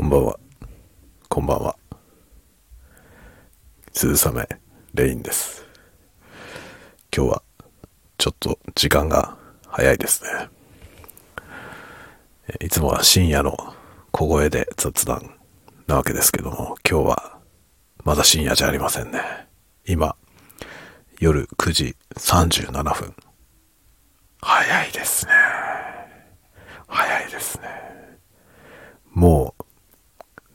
こんばんは。こんばんは。鈴雨レインです。今日はちょっと時間が早いですね。いつもは深夜の小声で雑談なわけですけども、今日はまだ深夜じゃありませんね。今、夜9時37分。早いですね。早いですね。もう、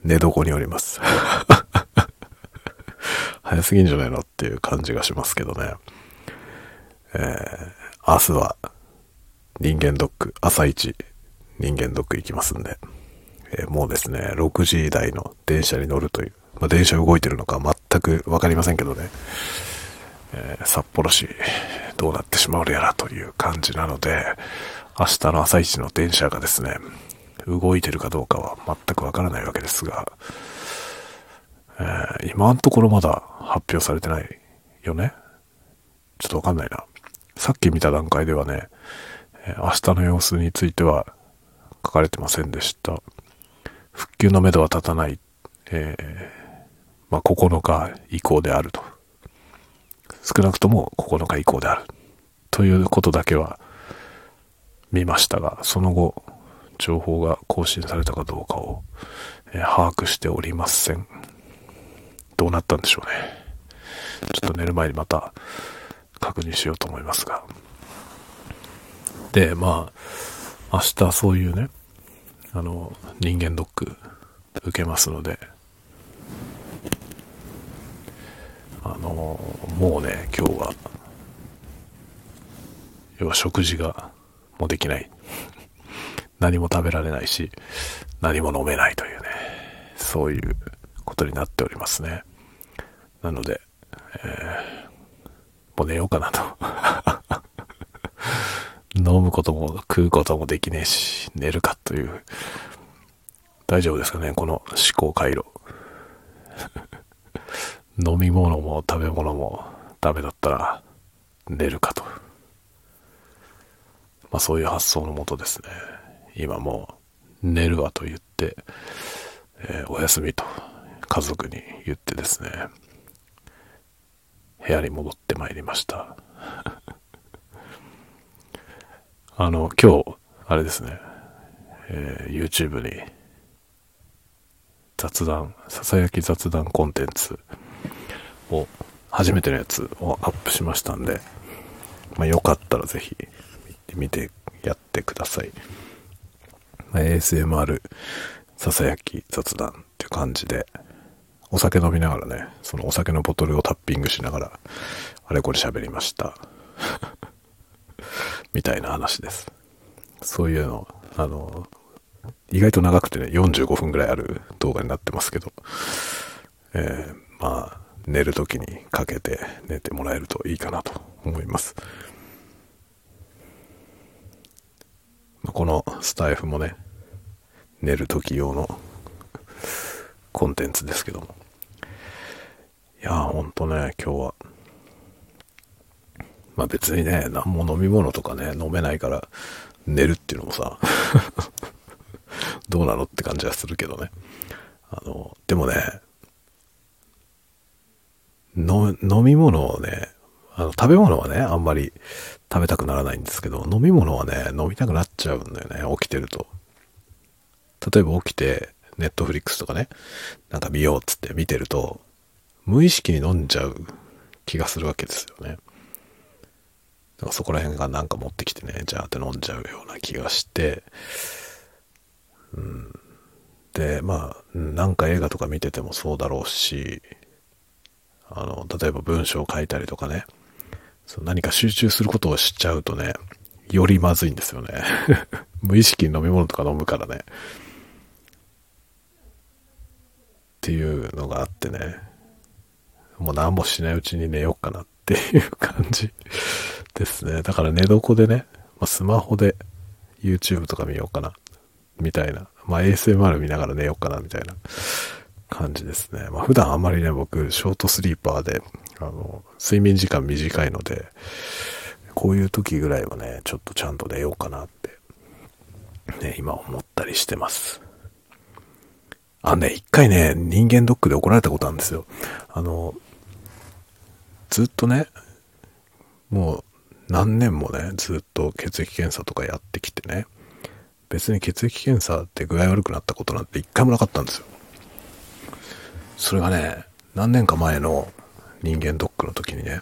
寝床におります。早すぎんじゃないのっていう感じがしますけどね。えー、明日は人間ドック、朝一人間ドック行きますんで、えーもうですね、6時台の電車に乗るという、まあ、電車動いてるのか全くわかりませんけどね、えー札幌市どうなってしまうやらという感じなので、明日の朝一の電車がですね、動いてるかどうかは全くわからないわけですが、えー今のところまだ発表されてないよね？ちょっとわかんないな。さっき見た段階ではね、明日の様子については書かれてませんでした。復旧のめどは立たない、えーまあ、9日以降であると。少なくとも9日以降である。ということだけは見ましたが、その後、情報が更新されたかどうかを、え把握しておりません。どうなったんでしょうね。ちょっと寝る前にまた確認しようと思いますが。で、まあ、明日そういうね、あの、人間ドック受けますので、あの、もうね、今日は、要は食事がもうできない。何も食べられないし、何も飲めないというね、そういうことになっておりますね。なので、えーもう寝ようかなと。飲むことも食うこともできねえし、寝るかという。大丈夫ですかねこの思考回路。飲み物も食べ物もダメだったら寝るかと。まあそういう発想のもとですね。今もう寝るわと言って、えーお休みと家族に言ってですね、部屋に戻ってまいりました。あの、今日、あれですね、えー YouTube に雑談、ささやき雑談コンテンツを、初めてのやつをアップしましたんで、まあよかったらぜひ見てやってください。ASMR ささやき雑談っていう感じで、お酒飲みながらね、そのお酒のボトルをタッピングしながら、あれこれ喋りました。みたいな話です。そういうの、あの、意外と長くてね、45分ぐらいある動画になってますけど、えーまあ、寝るときにかけて寝てもらえるといいかなと思います。このスタイフもね、寝るとき用のコンテンツですけども。いやー、ほんとね、今日は。まあ別にね、何も飲み物とかね、飲めないから寝るっていうのもさ、どうなのって感じはするけどね。あの、でもね、の飲み物をね、あの、食べ物はね、あんまり食べたくならないんですけど、飲み物はね、飲みたくなっちゃうんだよね、起きてると。例えば起きて、ネットフリックスとかね、なんか見ようっつって見てると、無意識に飲んじゃう気がするわけですよね。だからそこら辺がなんか持ってきてね、じゃあって飲んじゃうような気がして、うん。で、まあ、なんか映画とか見ててもそうだろうし、あの、例えば文章を書いたりとかね、そう何か集中することをしちゃうとね、よりまずいんですよね。無意識に飲み物とか飲むからね。っていうのがあってね、もう何もしないうちに寝ようかなっていう感じですね。だから寝床でね、まあ、スマホで YouTube とか見ようかな、みたいな。まあ ASMR 見ながら寝ようかな、みたいな感じですね。まあ普段あんまりね、僕、ショートスリーパーで、あの、睡眠時間短いので、こういう時ぐらいはね、ちょっとちゃんと寝ようかなって、ね、今思ったりしてます。あのね、一回ね、人間ドックで怒られたことあるんですよ。あの、ずっとね、もう何年もね、ずっと血液検査とかやってきてね、別に血液検査って具合悪くなったことなんて一回もなかったんですよ。それがね、何年か前の人間ドックの時にね、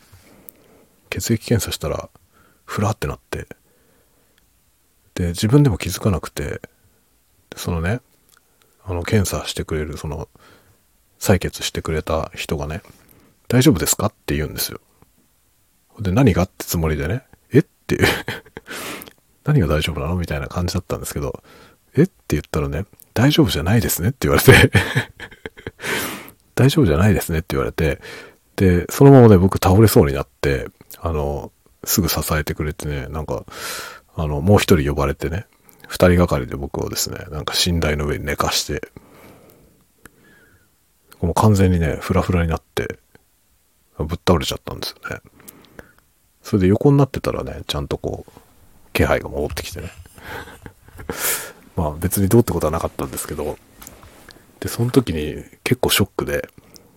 血液検査したら、ふらってなって、で、自分でも気づかなくて、そのね、あの、検査してくれる、その、採血してくれた人がね、大丈夫ですかって言うんですよ。で、何がってつもりでね、えっていう 何が大丈夫なの？みたいな感じだったんですけど、えって言ったらね、大丈夫じゃないですねって言われて 大丈夫じゃないですねって言われて、で、そのままね、僕倒れそうになって、あの、すぐ支えてくれてね、なんか、あの、もう一人呼ばれてね、二人がかりで僕をですね、なんか寝台の上に寝かして、もう完全にね、フラフラになって、ぶっ倒れちゃったんですよね。それで横になってたらね、ちゃんとこう、気配が戻ってきてね。まあ別にどうってことはなかったんですけど、で、その時に結構ショックで、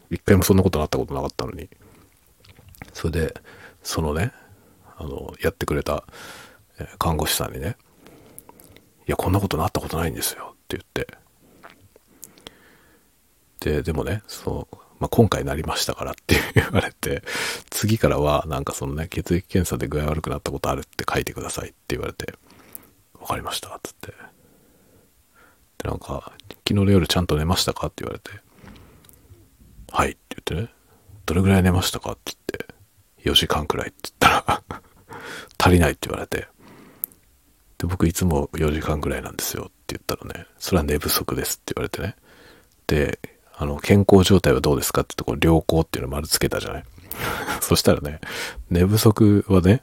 一回もそんなことなったことなかったのに、それで、そのね、あの、やってくれた看護師さんにね、いや、こんなことなったことないんですよ。って言って、で、でもね、そう、まあ、今回なりましたからって言われて、次からはなんかそのね、血液検査で具合悪くなったことあるって書いてくださいって言われて、わかりました、つって。で、なんか、昨日の夜ちゃんと寝ましたかって言われて、はいって言ってね、どれぐらい寝ましたかって言って、4時間くらいって言ったら足りないって言われて、で、僕いつも4時間くらいなんですよって言ったらね、それは寝不足ですって言われてね。で、あの、健康状態はどうですかってところ、良好っていうの丸つけたじゃない そしたらね、寝不足はね、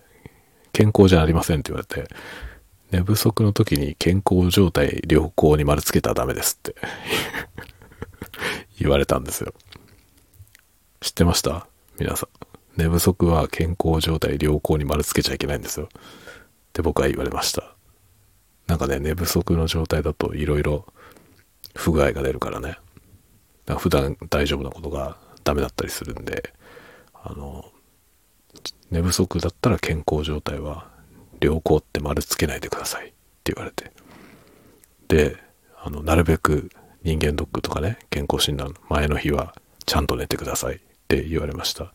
健康じゃありませんって言われて、寝不足の時に健康状態良好に丸つけたらダメですって 言われたんですよ。知ってました？皆さん。寝不足は健康状態良好に丸つけちゃいけないんですよ。って僕は言われました。なんかね、寝不足の状態だと色々不具合が出るからね。普段大丈夫なことがダメだったりするんで、あの、寝不足だったら健康状態は良好って丸つけないでくださいって言われて。で、あの、なるべく人間ドックとかね、健康診断前の日はちゃんと寝てくださいって言われました。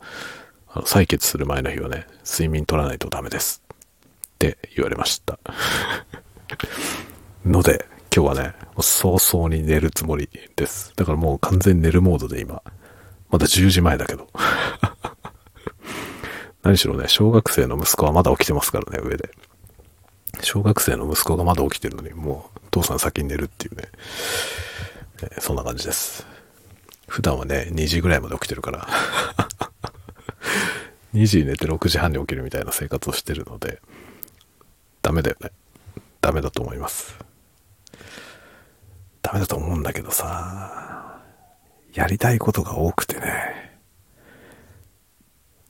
あの採血する前の日はね、睡眠取らないとダメですって言われました。ので、今日はね、早々に寝るつもりです。だからもう完全に寝るモードで今。まだ10時前だけど。何しろね、小学生の息子はまだ起きてますからね、上で。小学生の息子がまだ起きてるのに、もう父さん先に寝るっていうね。えー、そんな感じです。普段はね、2時ぐらいまで起きてるから 2時に寝て6時半に起きるみたいな生活をしてるので、ダメだよね。ダメだと思います。ダメだと思うんだけどさ、やりたいことが多くてね、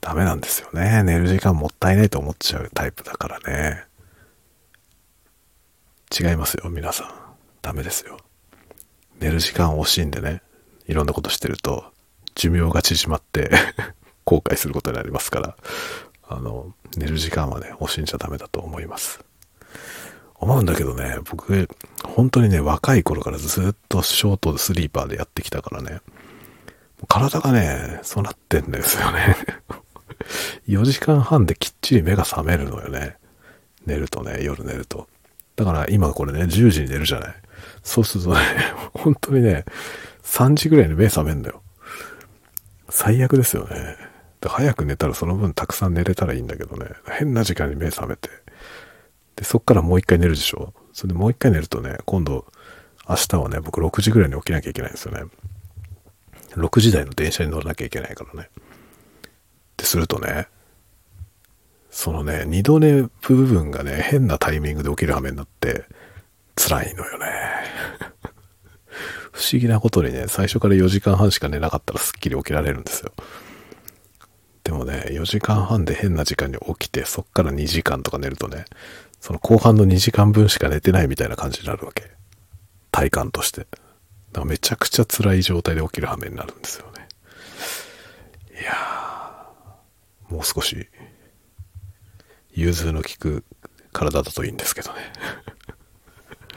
ダメなんですよね。寝る時間もったいないと思っちゃうタイプだからね。違いますよ、皆さん。ダメですよ。寝る時間惜しいんでね、いろんなことしてると、寿命が縮まって 後悔することになりますから、あの、寝る時間はね、惜しんじゃダメだと思います。思うんだけどね、僕、本当にね、若い頃からずっとショートスリーパーでやってきたからね、体がね、そうなってんですよね。4時間半できっちり目が覚めるのよね。寝るとね、夜寝ると。だから今これね、10時に寝るじゃない。そうするとね、本当にね、3時ぐらいに目覚めんだよ。最悪ですよね。早く寝たらその分たくさん寝れたらいいんだけどね、変な時間に目覚めて、で、そっからもう一回寝るでしょ？それでもう一回寝るとね、今度、明日はね、僕6時ぐらいに起きなきゃいけないんですよね。6時台の電車に乗らなきゃいけないからね。ってするとね、そのね、二度寝部分がね、変なタイミングで起きる羽目になって、辛いのよね。不思議なことにね、最初から4時間半しか寝なかったらすっきり起きられるんですよ。でもね、4時間半で変な時間に起きて、そっから2時間とか寝るとね、その後半の2時間分しか寝てないみたいな感じになるわけ。体感として。だからめちゃくちゃ辛い状態で起きる羽目になるんですよね。いやー、もう少し、融通の利く体だといいんですけどね。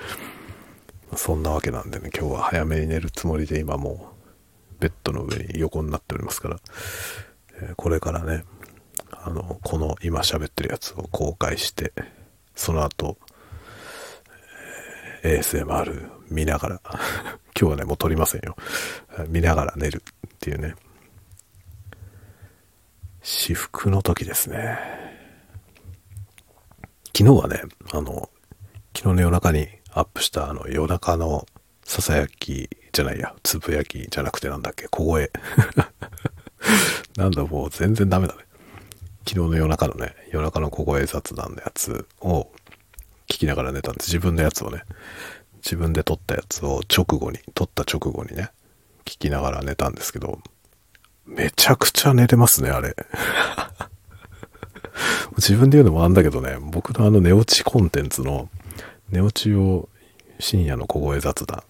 そんなわけなんでね、今日は早めに寝るつもりで今もうベッドの上に横になっておりますから、え、これからね、あの、この今喋ってるやつを公開して、その後、ASMR 見ながら 今日はね、もう撮りませんよ。見ながら寝るっていうね。至福の時ですね。昨日はね、あの、昨日の夜中にアップしたあの夜中のささやきじゃないや、つぶやきじゃなくてなんだっけ、小声。なんだもう全然ダメだね。昨日の夜中のね、夜中の小声雑談のやつを聞きながら寝たんです。自分のやつをね。自分で撮ったやつを直後に、撮った直後にね、聞きながら寝たんですけど、めちゃくちゃ寝れますね、あれ。自分で言うのもなんだけどね、僕のあの寝落ちコンテンツの、寝落ちを深夜の小声雑談、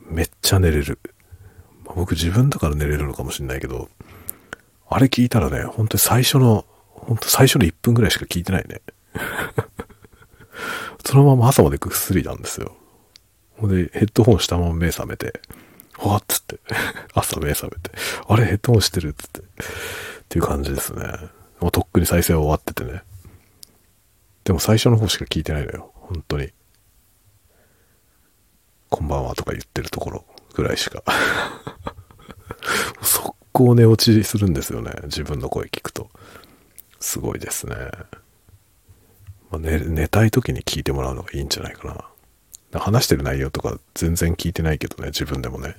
めっちゃ寝れる。僕自分だから寝れるのかもしんないけど、あれ聞いたらね、本当に最初の、本当最初の1分ぐらいしか聞いてないね。そのまま朝までぐっすりなんですよ。ほんで、ヘッドホンしたまま目覚めて、わっつって、朝目覚めて、あれヘッドホンしてるっつって、っていう感じですね。もうとっくに再生は終わっててね。でも最初の方しか聞いてないのよ。本当に。こんばんはとか言ってるところぐらいしか。速 攻寝落ちするんですよね。自分の声聞くと。すごいですね。まあ、寝、寝たい時に聞いてもらうのがいいんじゃないかな。話してる内容とか全然聞いてないけどね、自分でもね。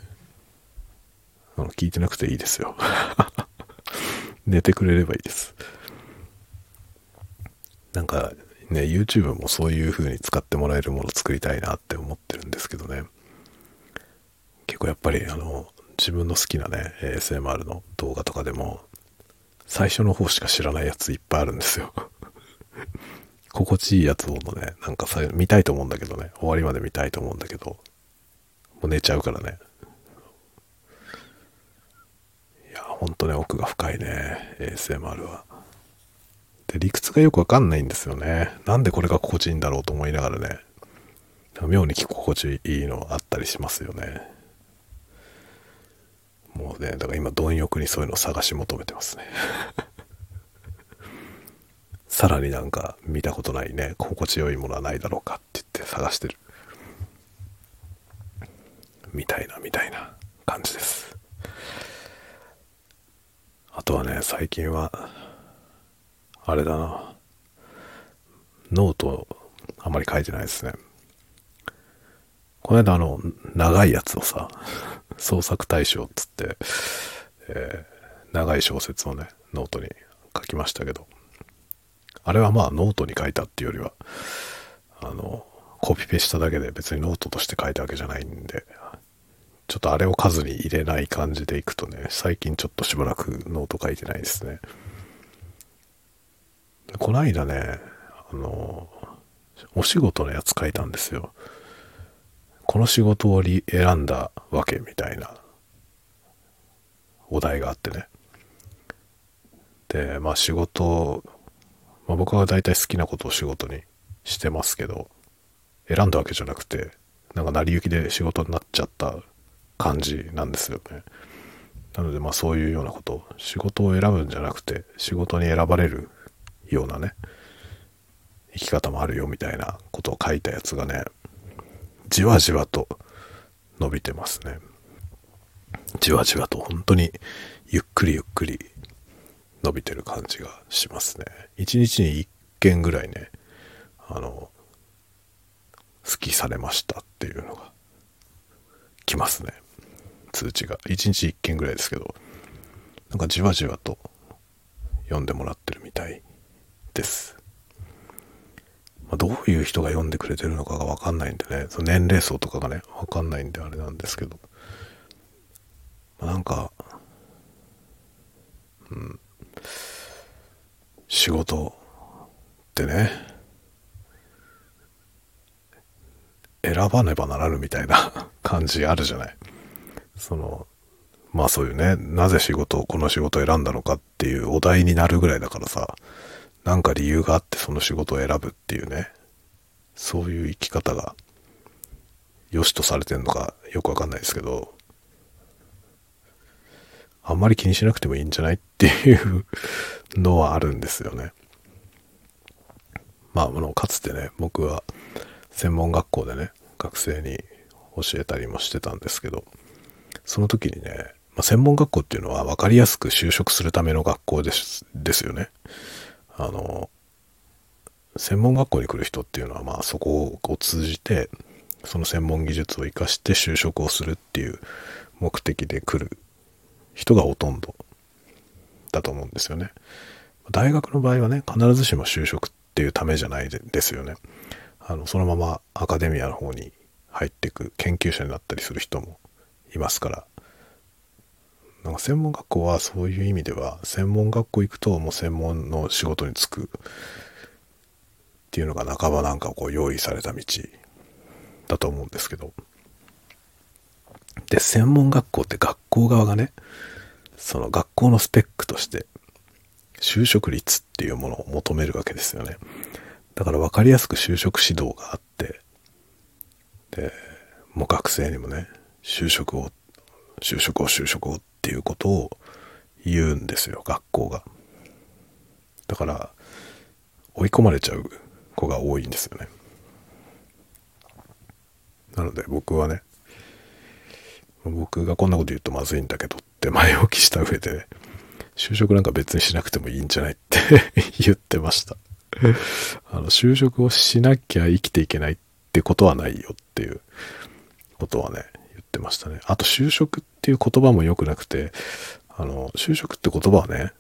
あの聞いてなくていいですよ。寝てくれればいいです。なんかね、YouTube もそういう風に使ってもらえるものを作りたいなって思ってるんですけどね。結構やっぱりあの、自分の好きなね、ASMR の動画とかでも、最初の方しか知らないやついっぱいあるんですよ。心地いいやつをね、なんかさ、見たいと思うんだけどね、終わりまで見たいと思うんだけど、もう寝ちゃうからね。いや、ほんとね、奥が深いね、ASMR は。で、理屈がよくわかんないんですよね。なんでこれが心地いいんだろうと思いながらね、妙に聞く心地いいのあったりしますよね。もうね、だから今、貪欲にそういうのを探し求めてますね。さらになんか見たことないね、心地よいものはないだろうかって言って探してる。みたいな、みたいな感じです。あとはね、最近は、あれだな。ノート、あんまり書いてないですね。この間あの、長いやつをさ、創作大賞っつって、えー、長い小説をね、ノートに書きましたけど、あれはまあノートに書いたっていうよりは、あの、コピペしただけで別にノートとして書いたわけじゃないんで、ちょっとあれを数に入れない感じでいくとね、最近ちょっとしばらくノート書いてないですね。こないだね、あの、お仕事のやつ書いたんですよ。この仕事を選んだわけみたいなお題があってね。で、まあ仕事まあ、僕は大体好きなことを仕事にしてますけど、選んだわけじゃなくて、なんか成り行きで仕事になっちゃった感じなんですよね。なのでまあそういうようなこと、仕事を選ぶんじゃなくて、仕事に選ばれるようなね、生き方もあるよみたいなことを書いたやつがね、じわじわと伸びてますね。じわじわと本当にゆっくりゆっくり伸びてる感じがしますね。一日に1件ぐらいね、あの、好きされましたっていうのが来ますね。通知が。一日1件ぐらいですけど、なんかじわじわと読んでもらってるみたいです。まあ、どういう人が読んでくれてるのかがわかんないんでね、その年齢層とかがね、わかんないんであれなんですけど、まあ、なんか、うん、仕事ってね、選ばねばならぬみたいな 感じあるじゃない。その、まあそういうね、なぜ仕事を、この仕事を選んだのかっていうお題になるぐらいだからさ、なんか理由があってその仕事を選ぶっていうね、そういう生き方が良しとされてんのかよくわかんないですけど、あんまり気にしなくてもいいんじゃないっていうのはあるんですよね。まあ、あの、かつてね、僕は専門学校でね、学生に教えたりもしてたんですけど、その時にね、まあ、専門学校っていうのは分かりやすく就職するための学校ですですよね。あの、専門学校に来る人っていうのは、まあそこを通じて、その専門技術を活かして就職をするっていう目的で来る人がほとんどだと思うんですよね。大学の場合はね、必ずしも就職っていうためじゃないですよね。あの、そのままアカデミアの方に入っていく研究者になったりする人もいますから。なんか専門学校はそういう意味では、専門学校行くともう専門の仕事に就くっていうのが半ばなんかこう用意された道だと思うんですけど。で、専門学校って学校側がね、その学校のスペックとして、就職率っていうものを求めるわけですよね。だから分かりやすく就職指導があって、で、もう学生にもね、就職を、就職を就職をっていうことを言うんですよ、学校が。だから、追い込まれちゃう子が多いんですよね。なので僕はね、僕がこんなこと言うとまずいんだけどって前置きした上で、就職なんか別にしなくてもいいんじゃないって 言ってました。あの、就職をしなきゃ生きていけないってことはないよっていうことはね、ってましたね。あと、就職っていう言葉も良くなくて、あの、就職って言葉はね、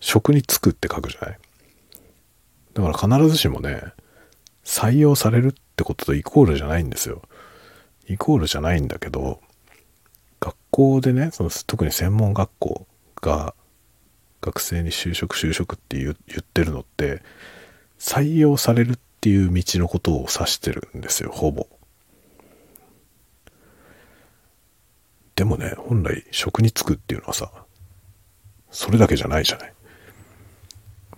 職に就くって書くじゃない？だから必ずしもね、採用されるってこととイコールじゃないんですよ。イコールじゃないんだけど、学校でね、その特に専門学校が学生に就職就職って言ってるのって、採用されるっていう道のことを指してるんですよ、ほぼ。でもね、本来職に就くっていうのはさ、それだけじゃないじゃない。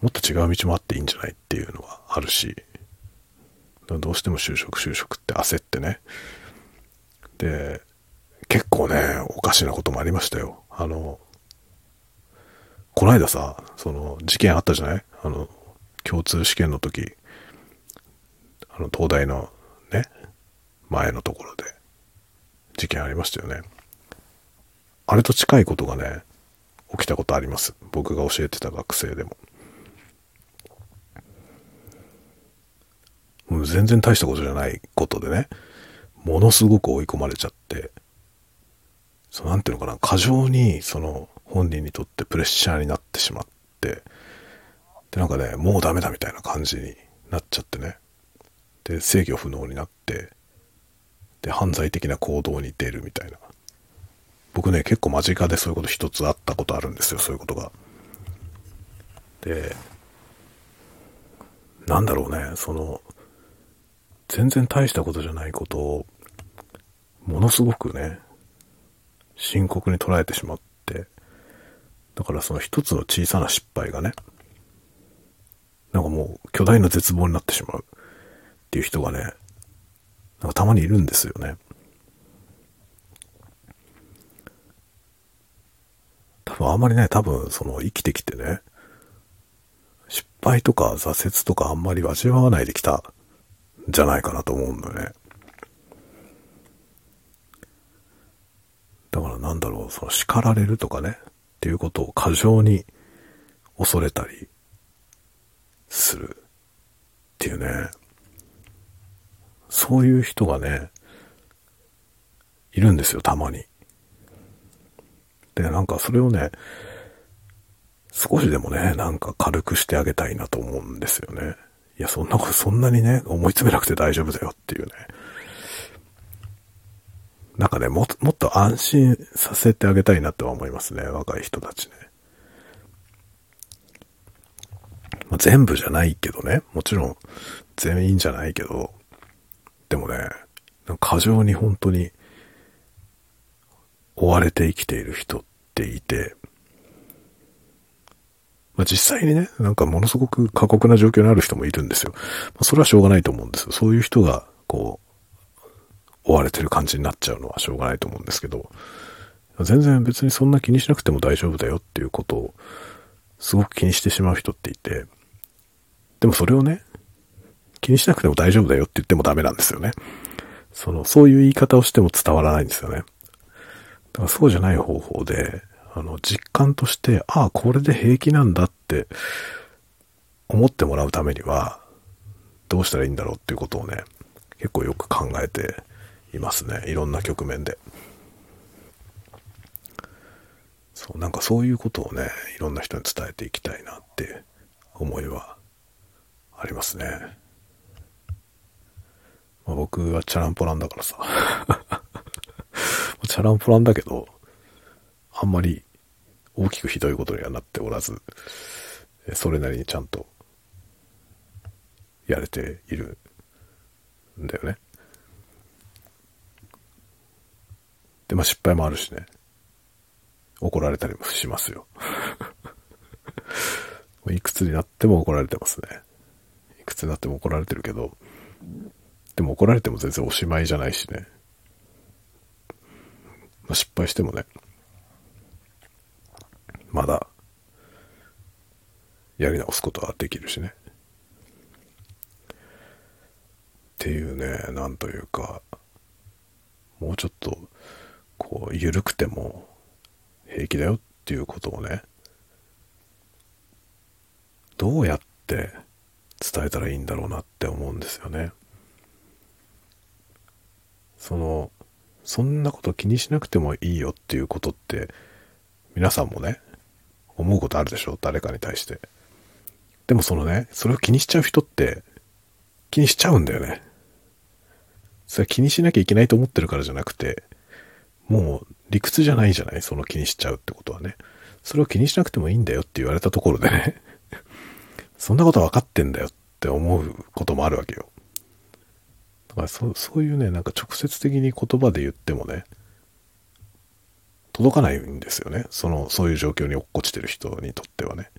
もっと違う道もあっていいんじゃないっていうのはあるし、どうしても就職就職って焦ってね。で、結構ね、おかしなこともありましたよ。あの、こないださ、その事件あったじゃない？あの、共通試験の時、あの、東大のね、前のところで事件ありましたよね。あれと近いことがね、起きたことあります。僕が教えてた学生でも。もう全然大したことじゃないことでね、ものすごく追い込まれちゃって、そう、なんていうのかな、過剰に、その、本人にとってプレッシャーになってしまって、で、なんかね、もうダメだみたいな感じになっちゃってね。で、制御不能になって、で、犯罪的な行動に出るみたいな。僕ね、結構間近でそういうこと一つあったことあるんですよ、そういうことが。で、なんだろうね、その、全然大したことじゃないことを、ものすごくね、深刻に捉えてしまって、だからその一つの小さな失敗がね、なんかもう巨大な絶望になってしまうっていう人がね、なんかたまにいるんですよね。多分あんまりね、多分その生きてきてね、失敗とか挫折とかあんまり味わわないできたじゃないかなと思うんだよね。だからなんだろう、その叱られるとかね、っていうことを過剰に恐れたりするっていうね、そういう人がね、いるんですよ、たまに。で、なんかそれをね、少しでもね、なんか軽くしてあげたいなと思うんですよね。いや、そんなこと、そんなにね、思い詰めなくて大丈夫だよっていうね。なんかね、も、もっと安心させてあげたいなとは思いますね、若い人たちね。まあ、全部じゃないけどね、もちろん全員じゃないけど、でもね、過剰に本当に追われて生きている人っていて、まあ、実際にね、なんかものすごく過酷な状況にある人もいるんですよ。まあ、それはしょうがないと思うんですよ。そういう人が、こう、追われてる感じになっちゃうのはしょうがないと思うんですけど、全然別にそんな気にしなくても大丈夫だよっていうことを、すごく気にしてしまう人っていて、でもそれをね、気にしなくても大丈夫だよって言ってもダメなんですよね。その、そういう言い方をしても伝わらないんですよね。だからそうじゃない方法で、あの、実感として、ああ、これで平気なんだって思ってもらうためには、どうしたらいいんだろうっていうことをね、結構よく考えていますね。いろんな局面で。そう、なんかそういうことをね、いろんな人に伝えていきたいなって思いはありますね。まあ、僕はチャランポランだからさ。チャランポランだけど、あんまり大きくひどいことにはなっておらず、それなりにちゃんとやれているんだよね。で、まあ失敗もあるしね。怒られたりもしますよ。いくつになっても怒られてますね。いくつになっても怒られてるけど、でも怒られても全然おしまいじゃないしね。まあ、失敗してもね、まだ、やり直すことはできるしね。っていうね、なんというか、もうちょっと、こう、緩くても、平気だよっていうことをねどうやって伝えたらいいんだろうなって思うんですよね。そのそんなこと気にしなくてもいいよっていうことって皆さんもね思うことあるでしょ？誰かに対して。でもそのねそれを気にしちゃう人って気にしちゃうんだよね。それは気にしなきゃいけないと思ってるからじゃなくてもう理屈じゃないじゃない？その気にしちゃうってことはね。それを気にしなくてもいいんだよって言われたところでねそんなこと分かってんだよって思うこともあるわけよ。だからそそういうね、なんか直接的に言葉で言ってもね、届かないんですよね。その、そういう状況に落っこちてる人にとってはね。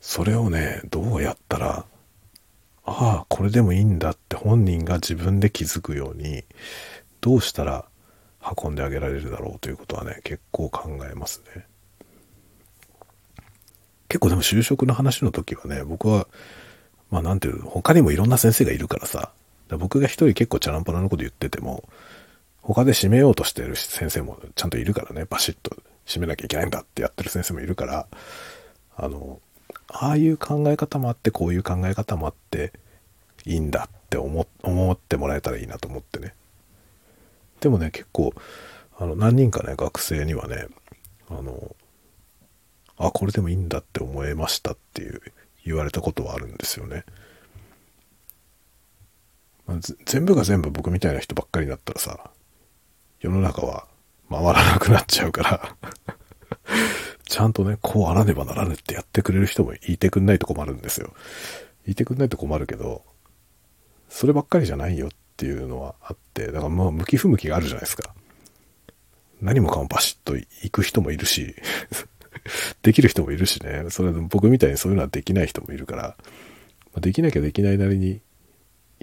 それをね、どうやったら、ああ、これでもいいんだって本人が自分で気づくように、どうしたら運んであげられるだろうということはね、結構考えますね。結構でも就職の話の時はね、僕は、まあなんていう、他にもいろんな先生がいるからさ、ら僕が一人結構チャランポラのこと言ってても、他で締めようとしてる先生もちゃんといるからね、バシッと締めなきゃいけないんだってやってる先生もいるから、あの、ああいう考え方もあって、こういう考え方もあって、いいんだって思思ってもらえたらいいなと思ってね。でもね、結構、あの、何人かね、学生にはね、あの、あ、これでもいいんだって思えましたっていう言われたことはあるんですよね。まあ、全部が全部僕みたいな人ばっかりだったらさ、世の中は回らなくなっちゃうから ちゃんとね、こうあらねばならぬってやってくれる人もいてくんないと困るんですよ。いてくんないと困るけど、そればっかりじゃないよっていうのはあって、だからもう向き不向きがあるじゃないですか。何もかもバシッと行く人もいるし できる人もいるしね、それで僕みたいにそういうのはできない人もいるから、できなきゃできないなりに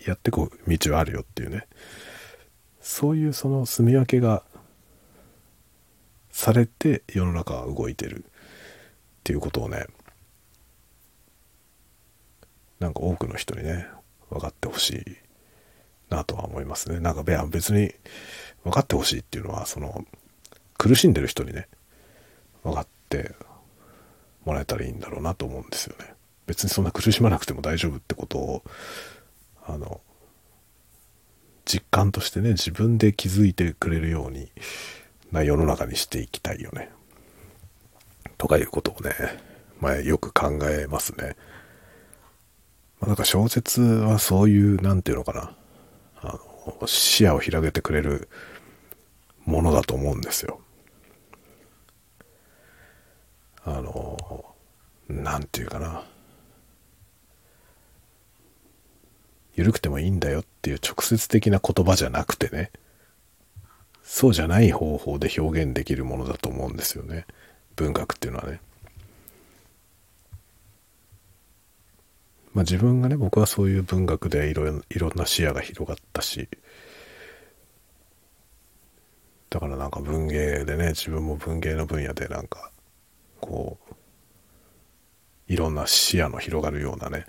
やってこう道はあるよっていうね、そういうその住み分けがされて世の中は動いてるっていうことをね、なんか多くの人にね、分かってほしいなとは思いますね。なんか別に分かってほしいっていうのは、その、苦しんでる人にね、分かってってもらえたらいいんだろうなと思うんですよね。別にそんな苦しまなくても大丈夫ってことを、あの、実感としてね、自分で気づいてくれるようにな世の中にしていきたいよね。とかいうことをね、まあよく考えますね。まあ、なんか小説はそういう、なんていうのかな。あの、視野を広げてくれるものだと思うんですよ。あの、なんていうかな。緩くてもいいんだよっていう直接的な言葉じゃなくてね。そうじゃない方法で表現できるものだと思うんですよね文学っていうのはねまあ自分がね僕はそういう文学でいろいろんな視野が広がったしだからなんか文芸でね自分も文芸の分野でなんかこういろんな視野の広がるようなね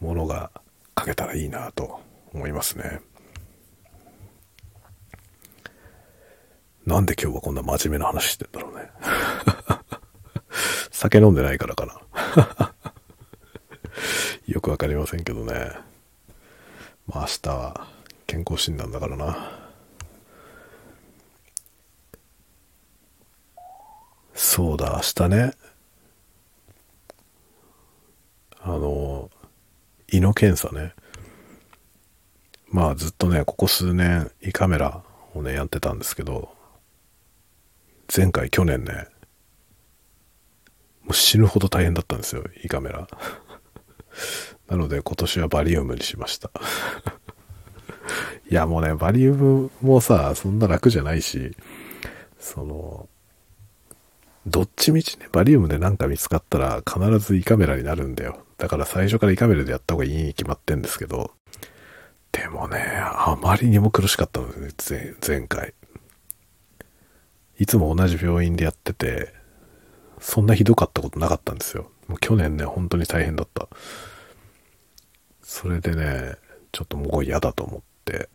ものが書けたらいいなと思いますね。なんで今日はこんな真面目な話してんだろうね。酒飲んでないからかな。よくわかりませんけどね。まあ明日は健康診断だからな。そうだ、明日ね、あの、胃の検査ね。まあずっとね、ここ数年胃カメラをね、やってたんですけど、前回去年ね、もう死ぬほど大変だったんですよ、胃カメラ。なので今年はバリウムにしました。いやもうね、バリウムもさ、そんな楽じゃないし、その、どっちみちね、バリウムで何か見つかったら必ず胃カメラになるんだよ。だから最初から胃カメラでやった方がいいに決まってんですけど、でもね、あまりにも苦しかったのね、前回。いつも同じ病院でやってて、そんなひどかったことなかったんですよ。もう去年ね、本当に大変だった。それでね、ちょっともう嫌だと思って。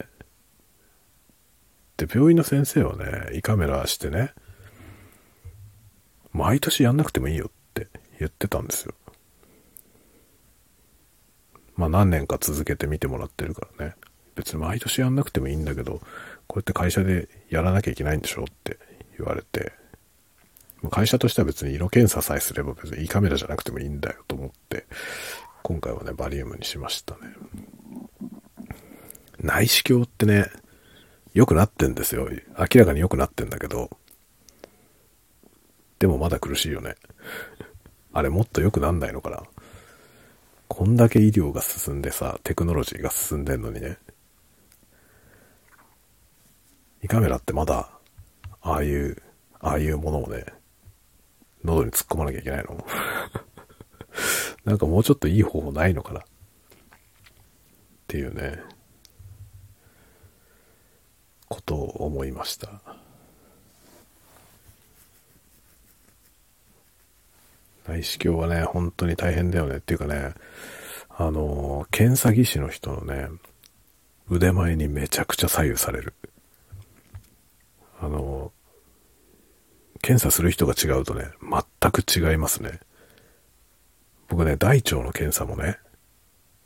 で、病院の先生はね、胃カメラしてね、毎年やんなくてもいいよって言ってたんですよ。まあ何年か続けて見てもらってるからね。別に毎年やんなくてもいいんだけど、こうやって会社でやらなきゃいけないんでしょって言われて、会社としては別に色検査さえすれば別にいいカメラじゃなくてもいいんだよと思って、今回はね、バリウムにしましたね。内視鏡ってね、良くなってんですよ。明らかに良くなってんだけど、でもまだ苦しいよね。あれもっと良くなんないのかな。こんだけ医療が進んでさ、テクノロジーが進んでんのにね。胃カメラってまだ、ああいう、ああいうものをね、喉に突っ込まなきゃいけないの？なんかもうちょっといい方法ないのかな？っていうね、ことを思いました。内視鏡はね、本当に大変だよねっていうかね、あの、検査技師の人のね、腕前にめちゃくちゃ左右される。あの、検査する人が違うとね、全く違いますね。僕ね、大腸の検査もね、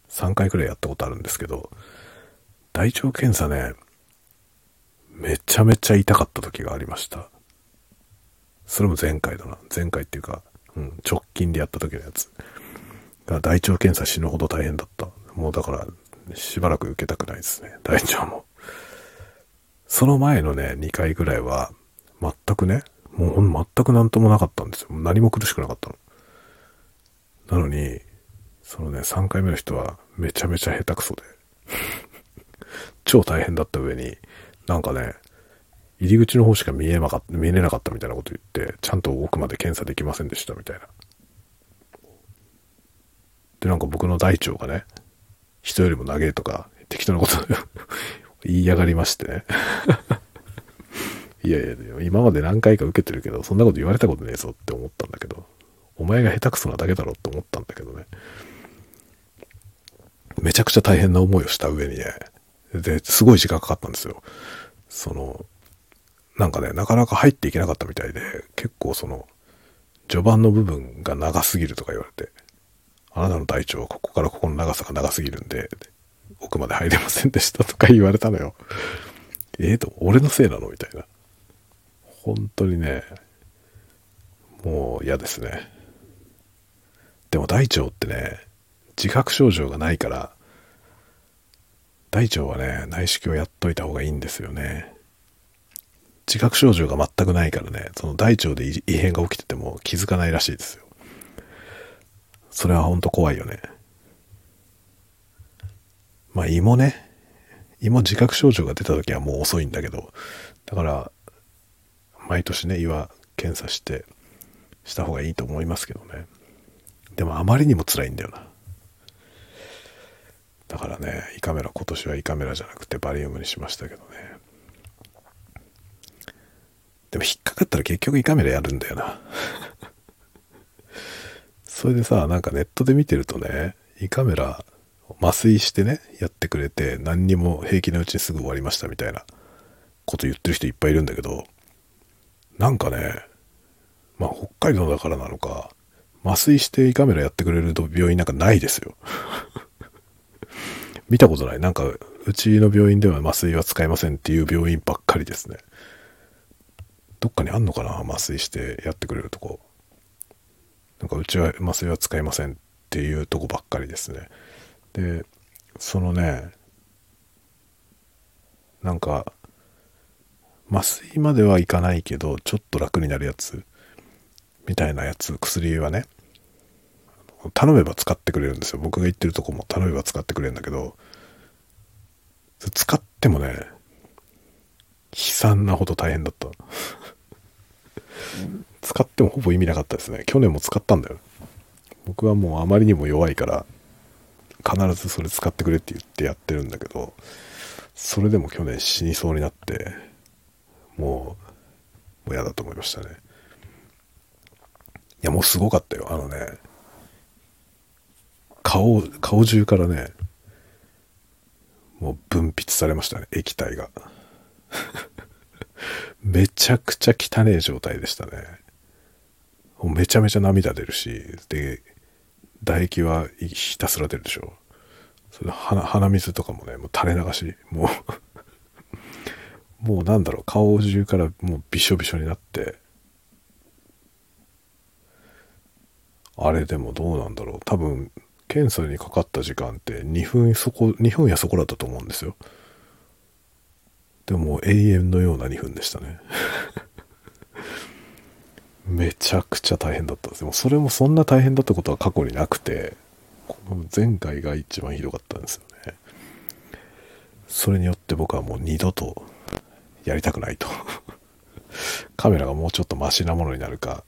3回くらいやったことあるんですけど、大腸検査ね、めちゃめちゃ痛かった時がありました。それも前回だな。前回っていうか、うん、直近でやった時のやつ。が大腸検査死ぬほど大変だった。もうだから、しばらく受けたくないですね。大腸も。その前のね、2回ぐらいは、全くね、もう全く何ともなかったんですよ。何も苦しくなかったの。なのに、そのね、3回目の人はめちゃめちゃ下手くそで。超大変だった上に、なんかね、入り口の方しか見えなかった、見えなかったみたいなこと言って、ちゃんと奥まで検査できませんでしたみたいな。で、なんか僕の大腸がね、人よりも長えとか、適当なこと 言いやがりましてね。いやいや、今まで何回か受けてるけど、そんなこと言われたことねえぞって思ったんだけど、お前が下手くそなだけだろって思ったんだけどね。めちゃくちゃ大変な思いをした上にね、で、すごい時間かかったんですよ。その、なんかね、なかなか入っていけなかったみたいで、結構その、序盤の部分が長すぎるとか言われて、あなたの体調は、ここからここの長さが長すぎるんで、奥まで入れませんでしたとか言われたのよ。ええー、と、俺のせいなのみたいな。本当にね、もう嫌ですね。でも大腸ってね、自覚症状がないから、大腸はね、内視鏡やっといた方がいいんですよね。自覚症状が全くないからね、その大腸で異変が起きてても気づかないらしいですよ。それはほんと怖いよね。まあ胃もね、胃も自覚症状が出た時はもう遅いんだけど、だから、毎年ね、胃は検査して、した方がいいと思いますけどね。でもあまりにも辛いんだよな。だからね、胃カメラ、今年は胃カメラじゃなくてバリウムにしましたけどね。でも引っかかったら結局胃カメラやるんだよな。それでさ、なんかネットで見てるとね、胃カメラ麻酔してね、やってくれて、何にも平気なうちにすぐ終わりましたみたいなこと言ってる人いっぱいいるんだけど、なんかね、まあ北海道だからなのか、麻酔して胃カメラやってくれる病院なんかないですよ。見たことない。なんか、うちの病院では麻酔は使えませんっていう病院ばっかりですね。どっかにあんのかな麻酔してやってくれるとこ。なんかうちは麻酔は使えませんっていうとこばっかりですね。で、そのね、なんか、麻酔まではいかないけど、ちょっと楽になるやつ、みたいなやつ、薬はね、頼めば使ってくれるんですよ。僕が言ってるとこも頼めば使ってくれるんだけど、使ってもね、悲惨なほど大変だった。使ってもほぼ意味なかったですね。去年も使ったんだよ。僕はもうあまりにも弱いから、必ずそれ使ってくれって言ってやってるんだけど、それでも去年死にそうになって、もう、もう嫌だと思いましたね。いや、もうすごかったよ。あのね、顔、顔中からね、もう分泌されましたね、液体が。めちゃくちゃ汚い状態でしたね。めちゃめちゃ涙出るし、で、唾液はひたすら出るでしょ。それ鼻鼻水とかもね、もう垂れ流し、もうもうなんだろう、顔中からもうびしょびしょになって、あれでもどうなんだろう。多分、検査にかかった時間って2分そこ、2分やそこだったと思うんですよ。でも永遠のような2分でしたね。めちゃくちゃ大変だったんですよ。それもそんな大変だったことは過去になくて、前回が一番ひどかったんですよね。それによって僕はもう二度とやりたくないと。カメラがもうちょっとマシなものになるか、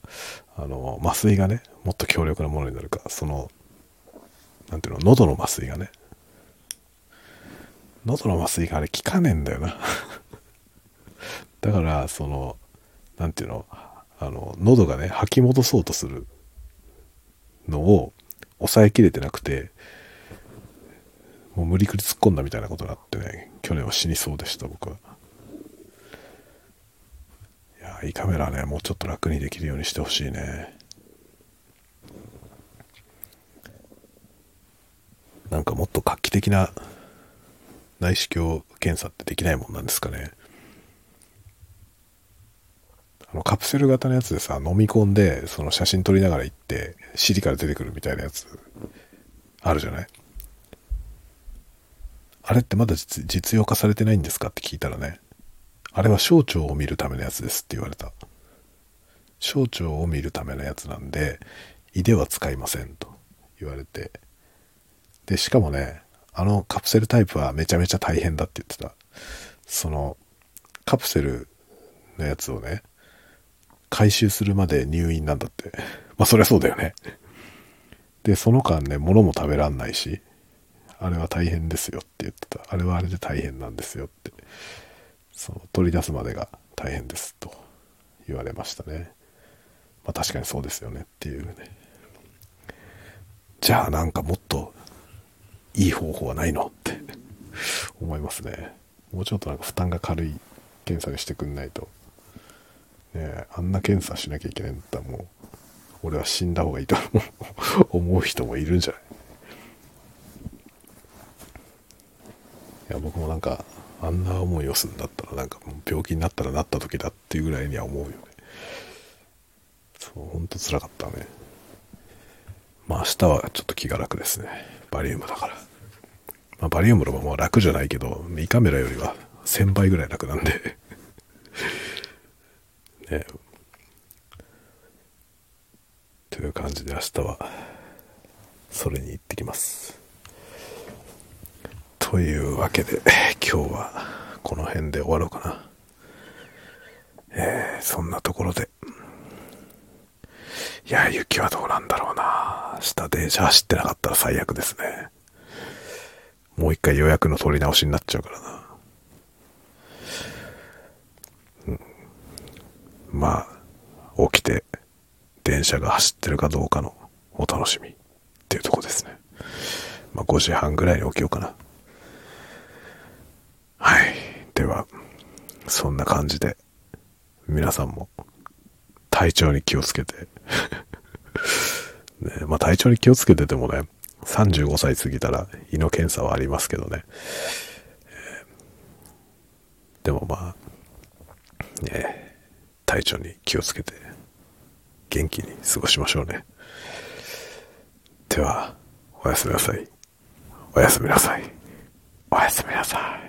あの、麻酔がね、もっと強力なものになるか、その、なんていうの、喉の麻酔がね、喉の麻酔があれ効かねえんだよな。だから、その、なんていうの、あの、喉がね、吐き戻そうとするのを抑えきれてなくて、もう無理くり突っ込んだみたいなことになってね、去年は死にそうでした、僕は。いや、胃カメラね、もうちょっと楽にできるようにしてほしいね。なんかもっと画期的な内視鏡検査ってできないもんなんですかね。のカプセル型のやつでさ、飲み込んで、その写真撮りながら行って、尻から出てくるみたいなやつ、あるじゃない？あれってまだ実用化されてないんですかって聞いたらね、あれは小腸を見るためのやつですって言われた。小腸を見るためのやつなんで、胃では使いませんと言われて。で、しかもね、あのカプセルタイプはめちゃめちゃ大変だって言ってた。その、カプセルのやつをね、回収するまで入院なんだって。まあそりゃそうだよね。で、その間ね、物も食べらんないし、あれは大変ですよって言ってた。あれはあれで大変なんですよって。そう、取り出すまでが大変ですと言われましたね。まあ確かにそうですよねっていうね。じゃあなんかもっといい方法はないのって思いますね。もうちょっとなんか負担が軽い検査にしてくんないとねあんな検査しなきゃいけないんだったらもう、俺は死んだ方がいいと 思う人もいるんじゃない？いや、僕もなんか、あんな思いをするんだったら、なんかもう病気になったらなった時だっていうぐらいには思うよね。そう、ほんと辛かったね。まあ明日はちょっと気が楽ですね。バリウムだから。まあバリウムのまま楽じゃないけど、胃カメラよりは1000倍ぐらい楽なんでねという感じで明日はそれに行ってきますというわけで、今日はこの辺で終わろうかな。えー、そんなところで。いや、雪はどうなんだろうな。下電車走ってなかったら最悪ですね。もう一回予約の取り直しになっちゃうからな。うん、まあ、起きて電車が走ってるかどうかのお楽しみっていうとこですね。まあ5時半ぐらいに起きようかな。はい。では、そんな感じで、皆さんも体調に気をつけて ね、まあ体調に気をつけててもね、35歳過ぎたら胃の検査はありますけどね。えー、でもまあ、ね、体調に気をつけて元気に過ごしましょうね。では、おやすみなさい。おやすみなさい。おやすみなさい。